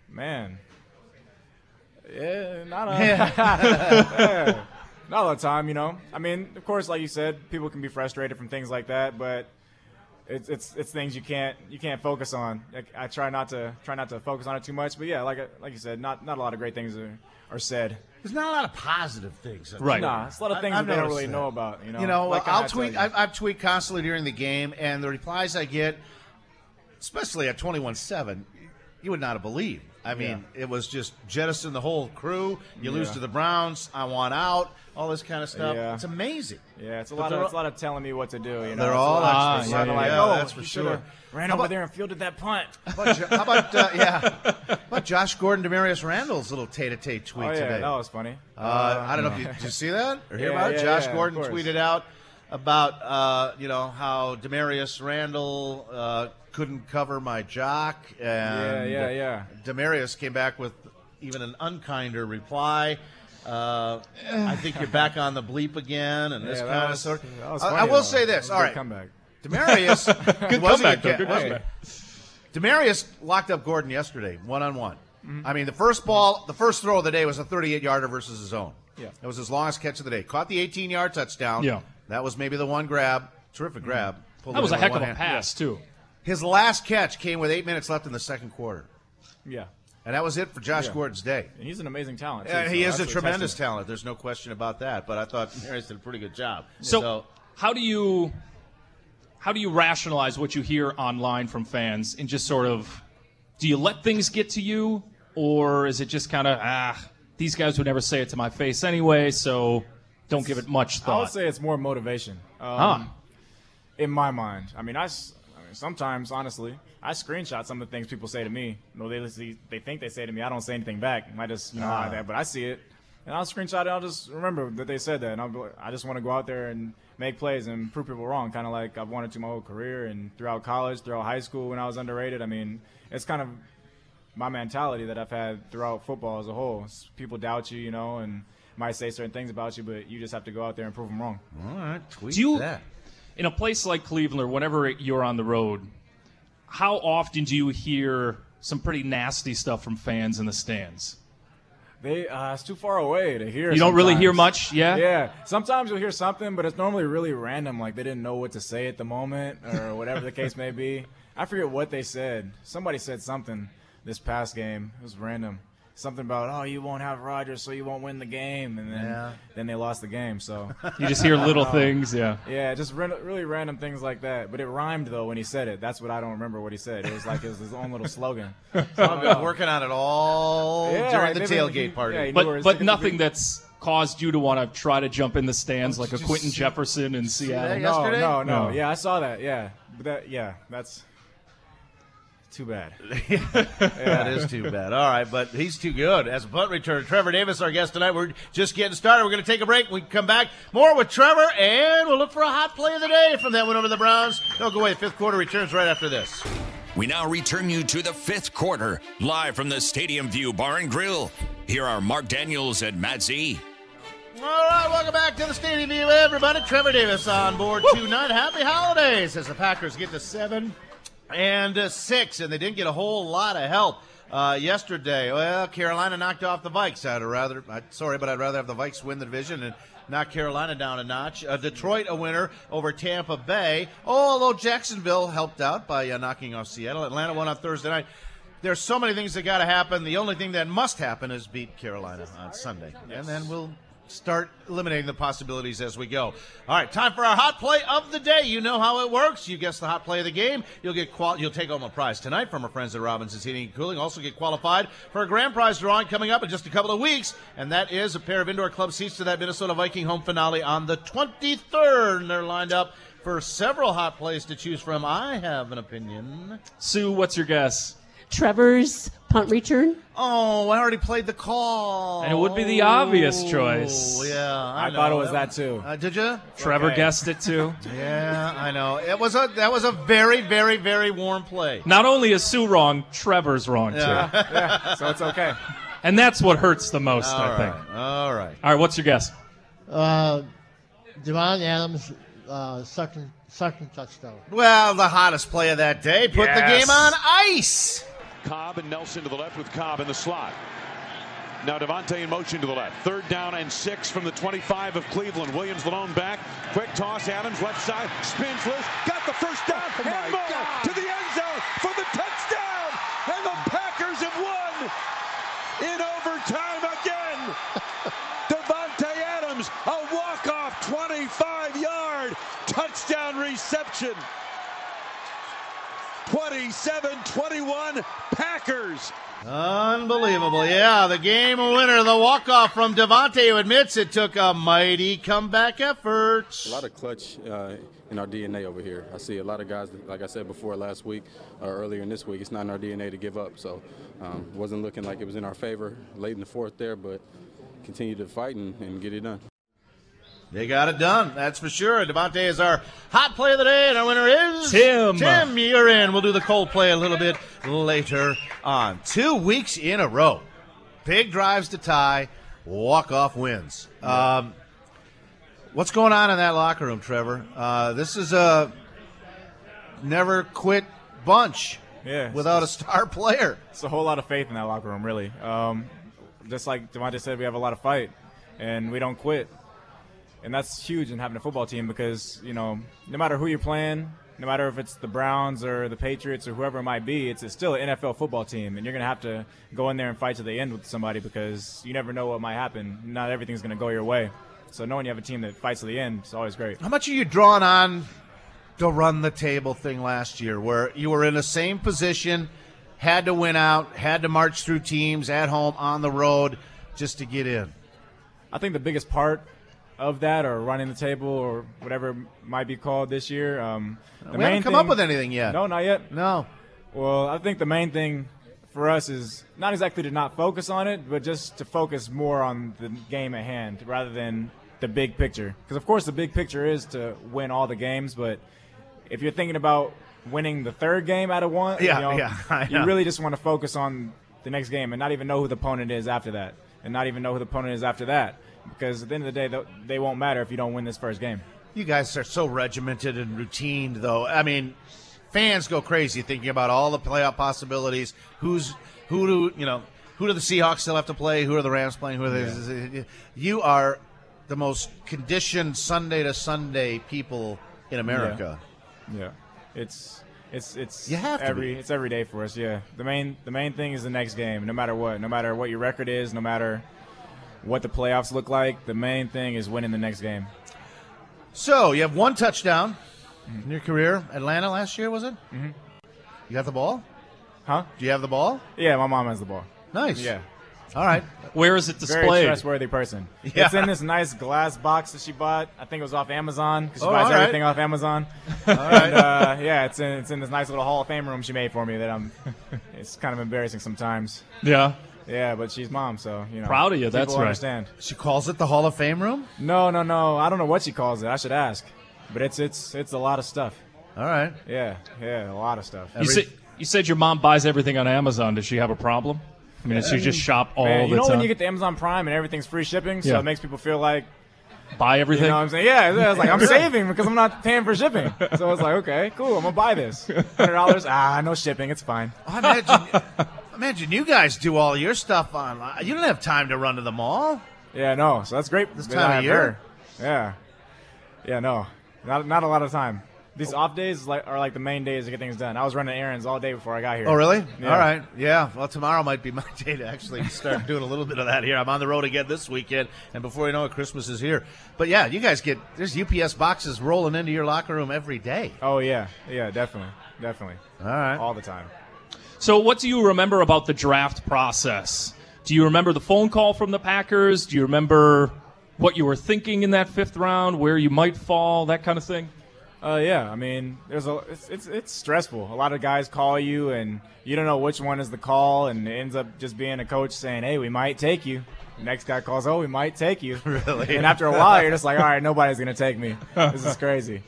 man, yeah, not a, yeah, not all the time, you know. I mean, of course, like you said, people can be frustrated from things like that, but it's it's it's things you can't you can't focus on. Like, I try not to try not to focus on it too much, but yeah, like like you said, not not a lot of great things are, are said. There's not a lot of positive things. on Right. Twitter. Nah, it's a lot of things I've that they don't really that. know about. You know, You know, Like I'll tweet. tell. I, I tweet constantly during the game, and the replies I get, especially at twenty-one-seven, you would not have believed. I mean, it was just jettison the whole crew. You lose to the Browns. I want out. All this kind of stuff. Yeah. It's amazing. Yeah, it's a But lot of it's a lot of telling me what to do. You know, They're all lot of experts. Yeah, like, yeah, oh, that's for sure. Ran How over about- there and fielded that punt. How about, how about uh, yeah? How about Josh Gordon, Damarious Randall's little tete-a-tete tweet oh yeah, today? that was funny. Uh, I don't know if you did you see that or hear Yeah, about it. Josh yeah, Gordon tweeted out about uh, you know how Damarious Randall uh, couldn't cover my jock, and yeah, yeah. Damarious came back with even an unkinder reply. Uh, I think you're back on the bleep again, and this Yeah, kind of sort. I- I, will say this. was All right, comeback. Damarious Good was comeback, though. good, comeback. Damarious locked up Gordon yesterday, one on one. I mean, the first ball, the first throw of the day was a 38 yarder versus his own. Yeah. It was his longest catch of the day. Caught the 18 yard touchdown. Yeah. That was maybe the one grab. Terrific grab. Pulled That was a heck of a hand. pass, too. His last catch came with eight minutes left in the second quarter. Yeah, And that was it for Josh Yeah. Gordon's day. and he's an amazing talent. Too, And so he is a tremendous testament. talent. There's no question about that. But I thought Damarious did a pretty good job. So, how do you how do you rationalize what you hear online from fans and just sort of do you let things get to you or is it just kind of ah these guys would never say it to my face anyway so don't give it much thought. I would say it's more motivation. Um, Ah. In my mind, I mean, I mean, sometimes honestly, I screenshot some of the things people say to me. No, they they think they say to me. I don't say anything back. I just you know like that, but I see it, and I'll screenshot it. I'll just remember that they said that, and I'll be like, I just want to go out there and make plays and prove people wrong. Kind of like I've wanted to my whole career and throughout college, throughout high school when I was underrated. I mean, it's kind of my mentality that I've had throughout football as a whole. People doubt you, you know, and might say certain things about you, but you just have to go out there and prove them wrong. All right, tweet Do you- that. in a place like Cleveland or whenever you're on the road how often do you hear some pretty nasty stuff from fans in the stands They uh, it's too far away to hear. You don't really hear much, yeah? Yeah. Sometimes you'll hear something, but it's normally really random. Like they didn't know what to say at the moment, or whatever the case may be. I forget what they said. Somebody said something this past game. It was random. Something about oh you won't have Rodgers so you won't win the game, and then Yeah. then they lost the game. So you just hear little things yeah yeah, just re- really random things like that. But it rhymed though when he said it. That's what I don't remember what he said. It was like it was his own little slogan. So I I've been oh. working on it all Yeah, during the maybe he- tailgate party. yeah, he knew where but but nothing be. that's caused you to want to try to jump in the stands oh, like a Quinton see- Jefferson in Seattle. No, no, no, No. Yeah, I saw that. Yeah, but that, yeah, that's too bad. That is too bad. All right, but he's too good. As a punt returner, Trevor Davis, our guest tonight. We're just getting started. We're going to take a break. We come back more with Trevor, and we'll look for a hot play of the day from that one over the Browns. Don't go away. Fifth quarter returns right after this. We now return you to the fifth quarter, live from the Stadium View Bar and Grill. Here are Mark Daniels and Matt Z. All right, welcome back to the Stadium View, everybody. Trevor Davis on board tonight. Happy holidays as the Packers get to seven and uh, six, and they didn't get a whole lot of help uh, yesterday. Well, Carolina knocked off the Vikes. I'd rather, i sorry, but I'd rather have the Vikes win the division and knock Carolina down a notch. Uh, Detroit a winner over Tampa Bay. Oh, although Jacksonville helped out by uh, knocking off Seattle. Atlanta won on Thursday night. There's so many things that got to happen. The only thing that must happen is beat Carolina on Sunday, and then we'll start eliminating the possibilities as we go. All right, time for our hot play of the day. You know how it works. You guess the hot play of the game. You'll get qual- you'll take home a prize tonight from our friends at Robinson's Heating and Cooling. Also get qualified for a grand prize drawing coming up in just a couple of weeks, and that is a pair of indoor club seats to that Minnesota Viking home finale on the 23rd. And they're lined up for several hot plays to choose from. I have an opinion. Sue, what's your guess? Trevor's punt return. Oh, I already played the call. And it would be the obvious choice. Oh, yeah, I, I thought it was that too. Uh, did you? Trevor Okay. guessed it too. Yeah, I know. It was a that was a very, very, very warm play. Not only is Sue wrong, Trevor's wrong too. yeah, so it's okay. And that's what hurts the most, All I think. all right. All right, what's your guess? Uh, Davante Adams, uh, second second touchdown. Well, the hottest play of that day put the game on ice. Cobb and Nelson to the left with Cobb in the slot. Now Davante in motion to the left. Third down and six from the 25 of Cleveland. Williams the lone back. Quick toss. Adams left side. Spins loose. Got the first down. Oh and more to the end zone for the touchdown. And the Packers have won in overtime again. Davante Adams, a walk-off 25-yard touchdown reception. 27-21 Packers. Unbelievable. Yeah, the game winner, the walk-off from Davante, who admits it took a mighty comeback effort. A lot of clutch uh, in our DNA over here. I see a lot of guys, like I said before last week or earlier in this week, it's not in our DNA to give up. So um, wasn't looking like it was in our favor late in the fourth there, but continue to fight and, and get it done. They got it done, that's for sure. Davante is our hot play of the day, and our winner is Tim. Tim, you're in. We'll do the cold play a little bit later on. Two weeks in a row, big drives to tie, walk off wins. Um, what's going on in that locker room, Trevor? Uh, this is a never quit bunch Yeah. without a star player. It's a whole lot of faith in that locker room, really. Um, just like Davante said, we have a lot of fight, and we don't quit. And that's huge in having a football team because, you know, no matter who you're playing, no matter if it's the Browns or the Patriots or whoever it might be, it's, it's still an NFL football team. And you're going to have to go in there and fight to the end with somebody because you never know what might happen. Not everything's going to go your way. So knowing you have a team that fights to the end is always great. How much are you drawn on the run the table thing last year, where you were in the same position, had to win out, had to march through teams at home, on the road, just to get in? I think the biggest part of that, or running the table, or whatever it might be called this year, um, the we haven't come thing- up with anything yet. No, not yet. No. Well, I think the main thing for us is not exactly to not focus on it, but just to focus more on the game at hand rather than the big picture. Because of course the big picture is to win all the games, but if you're thinking about winning the third game out of one, Yeah, you, know, yeah, you really just want to focus on the next game and not even know who the opponent is after that, and not even know who the opponent is after that. Because at the end of the day, they won't matter if you don't win this first game. You guys are so regimented and routined, though. I mean, fans go crazy thinking about all the playoff possibilities. Who's who do you know? Who do the Seahawks still have to play? Who are the Rams playing? Who are they? You are the most conditioned Sunday to Sunday people in America. Yeah, it's it's it's You have every be. it's every day for us. Yeah, the main the main thing is the next game. No matter what, no matter what your record is, no matter what the playoffs look like, the main thing is winning the next game. So you have one touchdown in your career. Atlanta last year was it? Mhm. You got the ball? Huh? Do you have the ball? Yeah, my mom has the ball. Nice. Yeah. All right. Where is it displayed? Very displayed? trustworthy person. Yeah. It's in this nice glass box that she bought. I think it was off Amazon because she Oh, buys all right. everything off Amazon. right. And, uh, yeah, it's in it's in this nice little Hall of Fame room she made for me. That I'm. it's kind of embarrassing sometimes. Yeah. Yeah, but she's mom, so you know. Proud of you, people that's right. understand. She calls it the Hall of Fame room. No, no, no. I don't know what she calls it. I should ask. But it's it's it's a lot of stuff. All right. Yeah, yeah, a lot of stuff. You said you said your mom buys everything on Amazon. Does she have a problem? I mean, does she just shop all Man, you the know time? when you get the Amazon Prime and everything's free shipping, so Yeah. it makes people feel like buy everything. You know what I'm saying? Yeah, yeah, it's like I'm saving because I'm not paying for shipping. So it's like, okay, cool, I'm gonna buy this. Hundred dollars? Ah, no shipping, it's fine. I imagine, imagine you guys do all your stuff online. You don't have time to run to the mall. Yeah, no. So that's great. This time of year? Yeah. Yeah, no. Not not a lot of time. These off days like, are like the main days to get things done. I was running errands all day before I got here. Oh, really? Yeah. All right. Yeah. Well, tomorrow might be my day to actually start doing a little bit of that here. I'm on the road again this weekend, and before you know it, Christmas is here. But yeah, you guys get there's UPS boxes rolling into your locker room every day. Oh yeah, yeah, definitely, definitely. All right. All the time. So, what do you remember about the draft process? Do you remember the phone call from the Packers? Do you remember what you were thinking in that fifth round, where you might fall, that kind of thing? Uh, yeah, I mean, there's a it's, it's it's stressful. A lot of guys call you, and you don't know which one is the call, and it ends up just being a coach saying, "Hey, we might take you." The next guy calls, "Oh, we might take you." Really? And after a while, you're just like, "All right, nobody's gonna take me. This is crazy."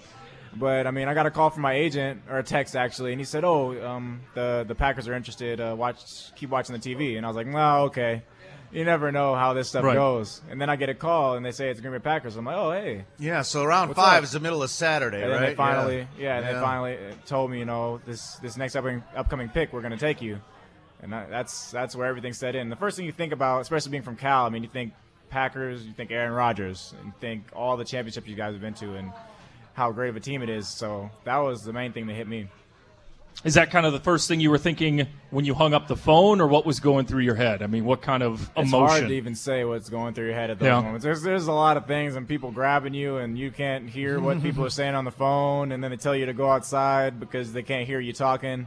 But I mean, I got a call from my agent or a text actually, and he said, "Oh, um, the the Packers are interested. Uh, watch, keep watching the TV." And I was like, "No, okay." You never know how this stuff Right. goes. And then I get a call, and they say it's Green Bay Packers. I'm like, "Oh, hey." Yeah. So round What's five up? is the middle of Saturday, and right? then they finally, yeah, and Yeah. they finally uh, told me, you know, this this next upcoming upcoming pick, we're going to take you, and that, that's that's where everything set in. The first thing you think about, especially being from Cal, I mean, you think Packers, you think Aaron Rodgers, and you think all the championships you guys have been to, and how great of a team it is. So that was the main thing that hit me. Is that kind of the first thing you were thinking when you hung up the phone, or what was going through your head? I mean, what kind of emotion? It's hard to even say what's going through your head at those Yeah. moments. There's there's a lot of things and people grabbing you and you can't hear what people are saying on the phone and then they tell you to go outside because they can't hear you talking.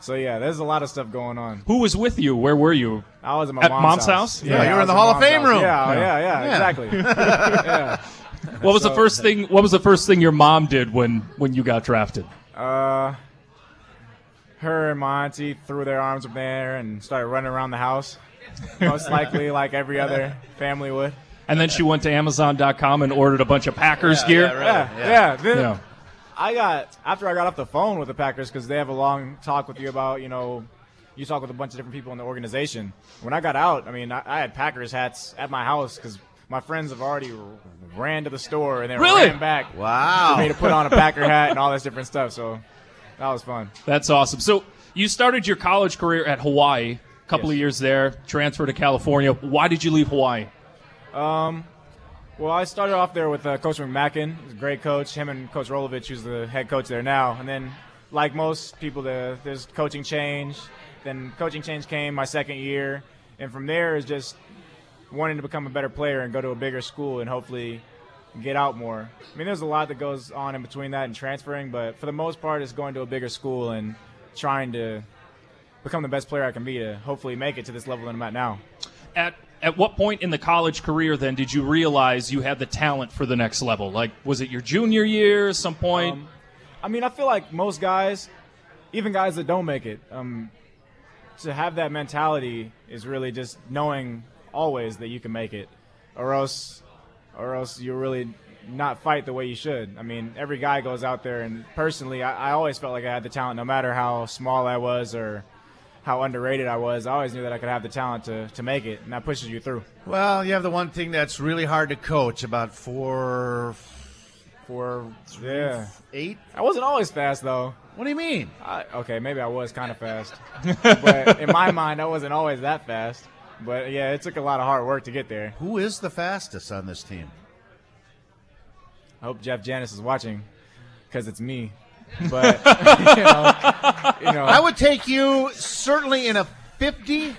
So yeah, there's a lot of stuff going on. Who was with you? Where were you? I was at my At mom's, mom's house. house? Yeah, you were in the Hall of Fame house. room. Yeah, Yeah. yeah, yeah, Yeah. exactly. yeah. What was the first thing? What was the first thing your mom did when when you got drafted? Uh, her and my auntie threw their arms up there and started running around the house. Most likely, like every other family would. And then she went to Amazon.com and ordered a bunch of Packers Yeah, gear. yeah, right. Yeah, yeah. Then Yeah. I got after I got off the phone with the Packers because they have a long talk with you about you know you talk with a bunch of different people in the organization. When I got out, I mean I, I had Packers hats at my house because my friends have already ran to the store and then Really? ran back. Wow. For me to put on a Packer hat and all this different stuff. So that was fun. That's awesome. So you started your college career at Hawaii. A couple Yes. of years there, transferred to California. Why did you leave Hawaii? Um, well, I started off there with uh, Coach McMackin. He's a great coach. Him and Coach Rolovich, who's the head coach there now. And then, like most people, the, there's coaching change. Then coaching change came my second year, and from there is just wanting to become a better player and go to a bigger school and hopefully get out more. I mean, there's a lot that goes on in between that and transferring, but for the most part, it's going to a bigger school and trying to become the best player I can be to hopefully make it to this level that I'm at now. At at what point in the college career then did you realize you had the talent for the next level? Like, was it your junior year? Some point? Um, I mean, I feel like most guys, even guys that don't make it, um, to have that mentality is really just knowing always that you can make it, or else, or else you really not fight the way you should. I mean, every guy goes out there, and personally, I, I always felt like I had the talent, no matter how small I was or how underrated I was. I always knew that I could have the talent to, to make it, and that pushes you through. Well, you have the one thing that's really hard to coach about four, For yeah, eight. I wasn't always fast though. What do you mean? I, okay, maybe I was kind of fast, but in my mind, I wasn't always that fast. But yeah, it took a lot of hard work to get there. Who is the fastest on this team? I hope Jeff Janis is watching, because it's me. But you know, you know, I would take you certainly in a fifty.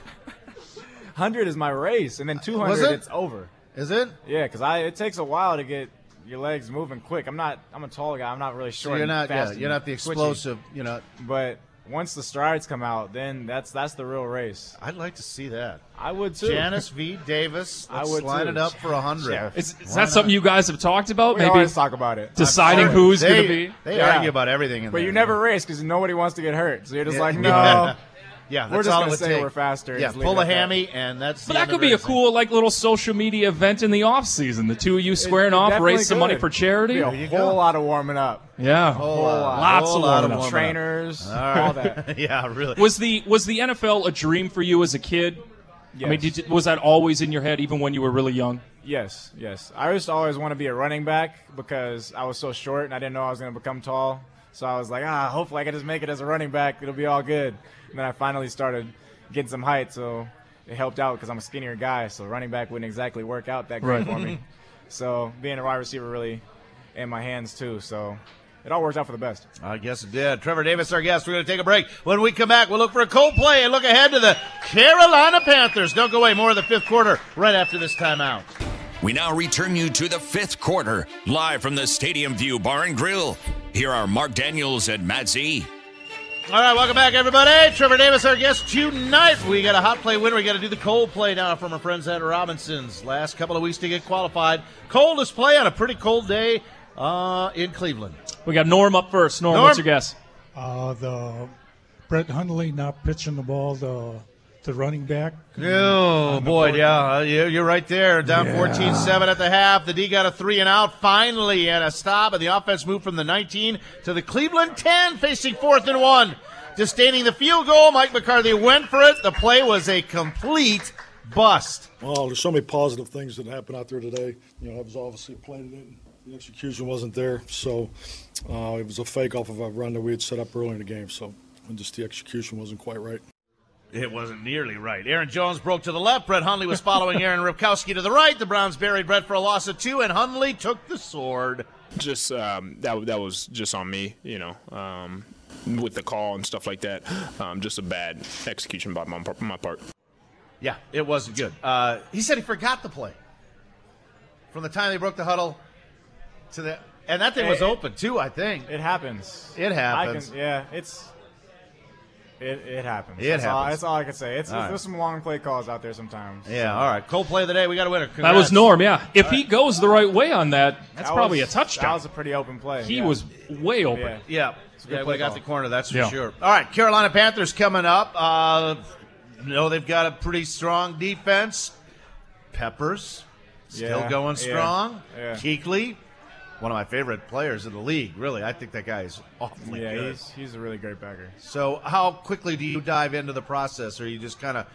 hundred is my race, and then 200 it? it's over. Is it? Yeah, because I it takes a while to get your legs moving quick. I'm not. I'm a tall guy. I'm not really So short. you're not. Yeah, you're not the explosive. You know. But once the strides come out, then that's that's the real race. I'd like to see that. I would too. Janis v. Davis. I Let's would line too. it up for a hundred. Yeah. is is that not? something you guys have talked about? We Maybe always talk about it. deciding who's They- going to be. They Yeah. argue about everything in But there. you never race because nobody wants to get hurt. So you're just Yeah. like, no. Yeah. Yeah, We're that's just all gonna say take. we're faster Yeah, just leave pull a at that. hammy, and that's. But the that could be a cool, like, little social media event in the off season. The two of you squaring It off, raise some money for charity. Be a you whole go. lot of warming up. Yeah, Whole lot. lots Whole of lot of up. warming up. Trainers, All all right. that. yeah, really. Was the was the NFL a dream for you as a kid? I mean, did, you- was that always in your head, even when you were really young? Yes, yes. I used to always want to be a running back because I was so short and I didn't know I was going to become tall. So I was like, ah, hopefully I can just make it as a running back. It'll be all good. And then I finally started getting some height, so it helped out because I'm a skinnier guy. So running back wouldn't exactly work out that great Right. for me. So being a wide receiver really in my hands too. So it all worked out for the best. I guess it did. Trevor Davis, our guest. We're going to take a break. When we come back, we'll look for a cold play and look ahead to the Carolina Panthers. Don't go away. More of the fifth quarter right after this timeout. We now return you to the fifth quarter, live from the Stadium View Bar and Grill. Here are Mark Daniels and Matt Z. All right, welcome back, everybody. Trevor Davis, our guest tonight. We got a hot play winner. We got to do the cold play now from our friends at Robinson's. Last couple of weeks to get qualified. Coldest play on a pretty cold day uh, in Cleveland. We got Norm up first. Norm, Norm? what's your guess? Uh, the Brett Hundley not pitching the ball to the running back. Oh, boy, fourth- yeah. uh, you- You're right there. Down Yeah. 14 7 at the half. The D got a three and out finally and a stop, and the offense moved from the 19 to the Cleveland 10, facing fourth and one. Disdaining the field goal, Mike McCarthy went for it. The play was a complete bust. Well, there's so many positive things that happened out there today. You know, it was obviously played it. The execution wasn't there, so uh, it was a fake off of a run that we had set up early in the game. So, and just the execution wasn't quite right. It wasn't nearly right. Aaron Jones broke to the left. Brett Hundley was following Aaron Ripkowski to the right. The Browns buried Brett for a loss of two, and Hundley took the sword. Just um, that that was just on me, you know, um, with the call and stuff like that. Um, just a bad execution by my, my part. Yeah, it wasn't good. Uh, he said he forgot the play from the time they broke the huddle to the, and that thing was It- open too. I think It happens. It I happens. can, yeah, it's. It, it happens. It that's All, happens. that's all I can say. It's, All right. There's some long play calls out there sometimes. Yeah, all right. Cold play of the day. We got a winner. That was Norm, yeah. If he goes the right way on that, that's That probably was- a touchdown. That was a pretty open play. he yeah. was way open. Yeah. Yeah, It's a good yeah, play we got call. the corner. That's for Yeah. sure. All right, Carolina Panthers coming up. Uh, you know they've got a pretty strong defense. Peppers still Yeah, going yeah, strong. yeah. Kuechly, one of my favorite players in the league. Really, I think that guy is awfully Yeah, good. he's, he's a really great backer. So, how quickly do you dive into the process? Or are you just kind of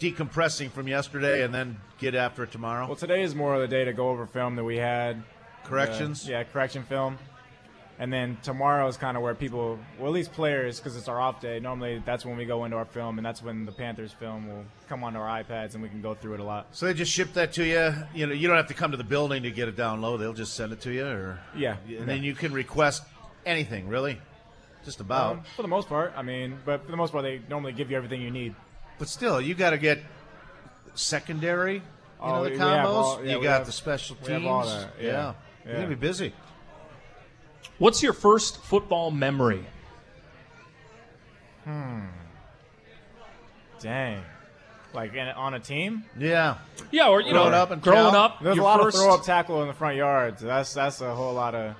decompressing from yesterday and then get after it tomorrow? Well, today is more of the day to go over film that we had. Corrections? Uh, yeah, correction film. And then tomorrow is kind of where people, well, at least players, because it's our off day. Normally, that's when we go into our film, and that's when the Panthers film will come onto our iPads, and we can go through it a lot. So they just ship that to you. You know, you don't have to come to the building to get it down low. They'll just send it to you, or Yeah. and then you can request anything. Really, just about. Um, for the most part, I mean, but for the most part, they normally give you everything you need. But still, you got to get secondary. You Oh, know the combos. all- yeah, you got have- the special teams. we have all that, yeah. You're gonna be busy. What's your first football memory? Hmm. Dang. Like in, on a team? Yeah. Yeah, or you know, up and growing up, There's a lot first, of throw up tackle in the front yard. So that's that's a whole lot of.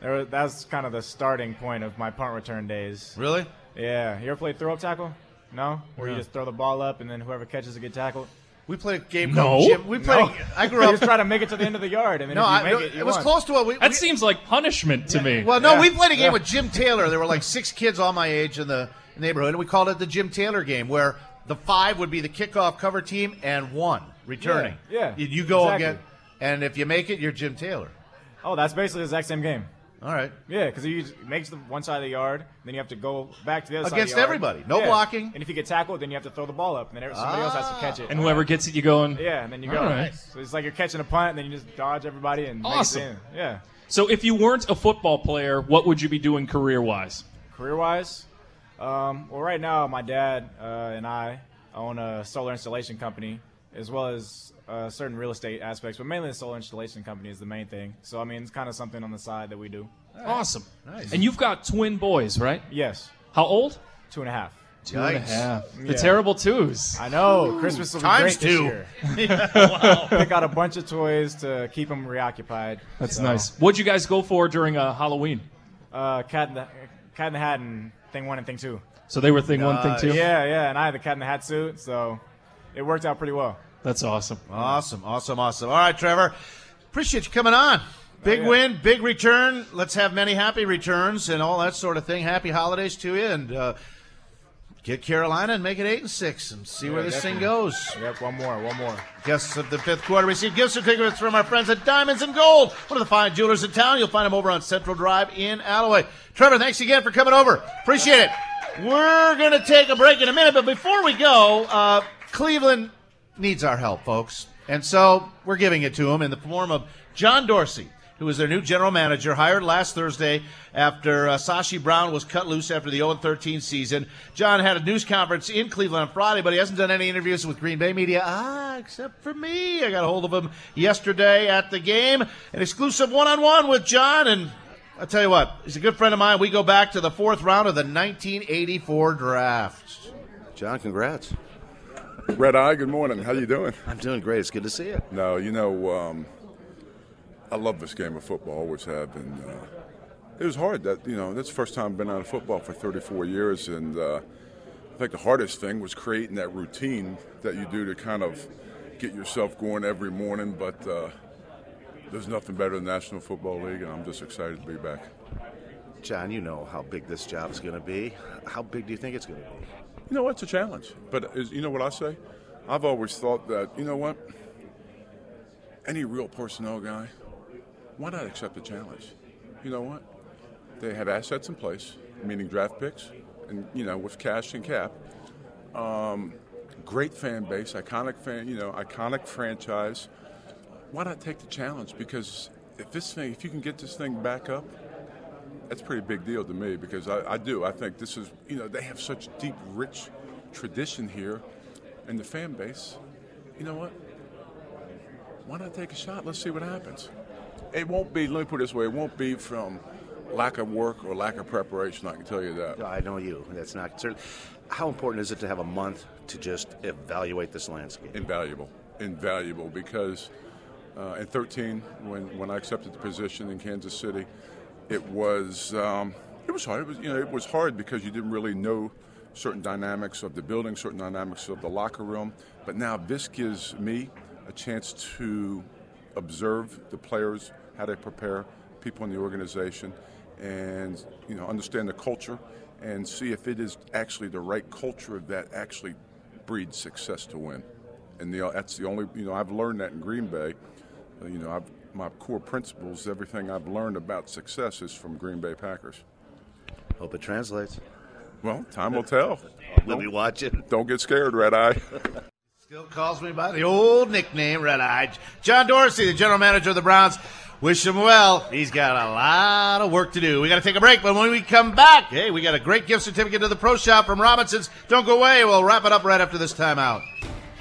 There, that's kind of the starting point of my punt return days. Really? Yeah. You ever played throw up tackle? No. Where No. you just throw the ball up and then whoever catches it get tackled. We played a game No. called Jim. We played. No. I grew You up. just try to make it to the end of the yard, and then no, if you I, make no, it, you was won. close to what we. That we- seems like punishment to me. Well, no, Yeah. we played a game Yeah. with Jim Taylor. There were like six kids all my age in the neighborhood, and we called it the Jim Taylor game, where the five would be the kickoff cover team and one returning. Yeah, yeah, You, you go exactly. again, and if you make it, you're Jim Taylor. Oh, that's basically the exact same game. All right. Yeah, because he makes the one side of the yard, then you have to go back to the other Against side of everybody. No Yeah. blocking. And if you get tackled, then you have to throw the ball up, and then every- somebody else has to catch it. and whoever gets it, you going. Yeah, and then you go. All right. So it's like you're catching a punt, and then you just dodge everybody and Awesome. make it in. Yeah. So, if you weren't a football player, what would you be doing career wise? Career wise, um, well, right now my dad uh, and I own a solar installation company, as well as uh, certain real estate aspects, but mainly the solar installation company is the main thing. So I mean, it's kind of something on the side that we do. Awesome. Nice. And you've got twin boys, right? Yes, How old? two and a half. Two and a Yikes. half. The Yeah. terrible twos. I know Christmas will be Times great two. this year. Pick out a bunch of toys to keep them reoccupied. That's So, nice. What'd you guys go for during uh, Halloween? Uh, cat in the cat in the hat and thing one and thing two. So they were thing one, thing two. Yeah, yeah, and I had the cat in the hat suit, so it worked out pretty well. That's awesome. Awesome, awesome, awesome. All right, Trevor. Appreciate you coming on. Big yeah. win, big return. Let's have many happy returns and all that sort of thing. Happy holidays to you, and uh, get Carolina and make it eight and six, and see where Yeah, this thing goes. Yep, one more, one more. Guests of the fifth quarter receive gift certificates from our friends at Diamonds and Gold, one of the fine jewelers in town. You'll find them over on Central Drive in Allouez. Trevor, thanks again for coming over. Appreciate it. We're going to take a break in a minute, but before we go, uh, Cleveland needs our help, folks. And so we're giving it to them in the form of John Dorsey. who is their new general manager, hired last Thursday after uh, Sashi Brown was cut loose after the 0-13 season. John had a news conference in Cleveland on Friday, but he hasn't done any interviews with Green Bay media, ah, except for me. I got a hold of him yesterday at the game, an exclusive one-on-one with John, and I'll tell you what, he's a good friend of mine. We go back to the fourth round of the 1984 draft. John, congrats. Red Eye, good morning. How are you doing? I'm doing great. It's good to see you. No, you know, um, I love this game of football. Always have, and uh, it was hard. That you know, that's the first time I've been out of football for 34 years, and uh, I think the hardest thing was creating that routine that you do to kind of get yourself going every morning. But uh, there's nothing better than the National Football League, and I'm just excited to be back. John, you know how big this job is going to be. How big do you think it's going to be? You know, it's a challenge. But is, you know what I say? I've always thought that, you know what? Any real personnel guy, why not accept the challenge? You know what? They have assets in place, meaning draft picks, and, you know, with cash and cap. Um, great fan base, iconic fan, you know, iconic franchise. Why not take the challenge? Because if this thing, if you can get this thing back up, that's a pretty big deal to me because I, I, do. I think this is, you know, they have such deep, rich tradition here and the fan base. You know what? Why not take a shot? Let's see what happens. It won't be, let me put it this way, it won't be from lack of work or lack of preparation, I can tell you that. I know you. That's not certain. How important is it to have a month to just evaluate this landscape? Invaluable. Invaluable because uh, in 13, when, when I accepted the position in Kansas City, it was um, it was hard. It was you know it was hard because you didn't really know certain dynamics of the building, certain dynamics of the locker room. But now this gives me a chance to observe the players, how they prepare, people in the organization, and you know understand the culture and see if it is actually the right culture that actually breeds success to win. And the, that's the only you know I've learned that in Green Bay. You know I've my core principles, everything I've learned about success is from Green Bay Packers. Hope it translates. Well, time will tell. we'll be watching. Don't get scared, Red Eye. Still calls me by the old nickname, Red Eye. John Dorsey, the general manager of the Browns. Wish him well. He's got a lot of work to do. We got to take a break, but when we come back, hey, we got a great gift certificate to the Pro Shop from Robinsons. Don't go away. We'll wrap it up right after this timeout.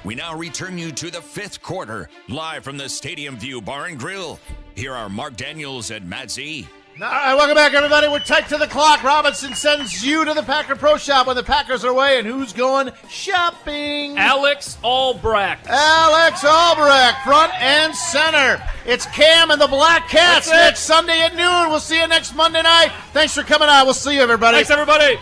We now return you to the fifth quarter, live from the Stadium View Bar and Grill. Here are Mark Daniels and Matt Z. All right, welcome back, everybody. We're tight to the clock. Robinson sends you to the Packer Pro Shop when the Packers are away, and who's going shopping? Alex Albrecht. Alex Albrecht, front and center. It's Cam and the Black Cats next Sunday at noon. We'll see you next Monday night. Thanks for coming out. We'll see you, everybody. Thanks, everybody.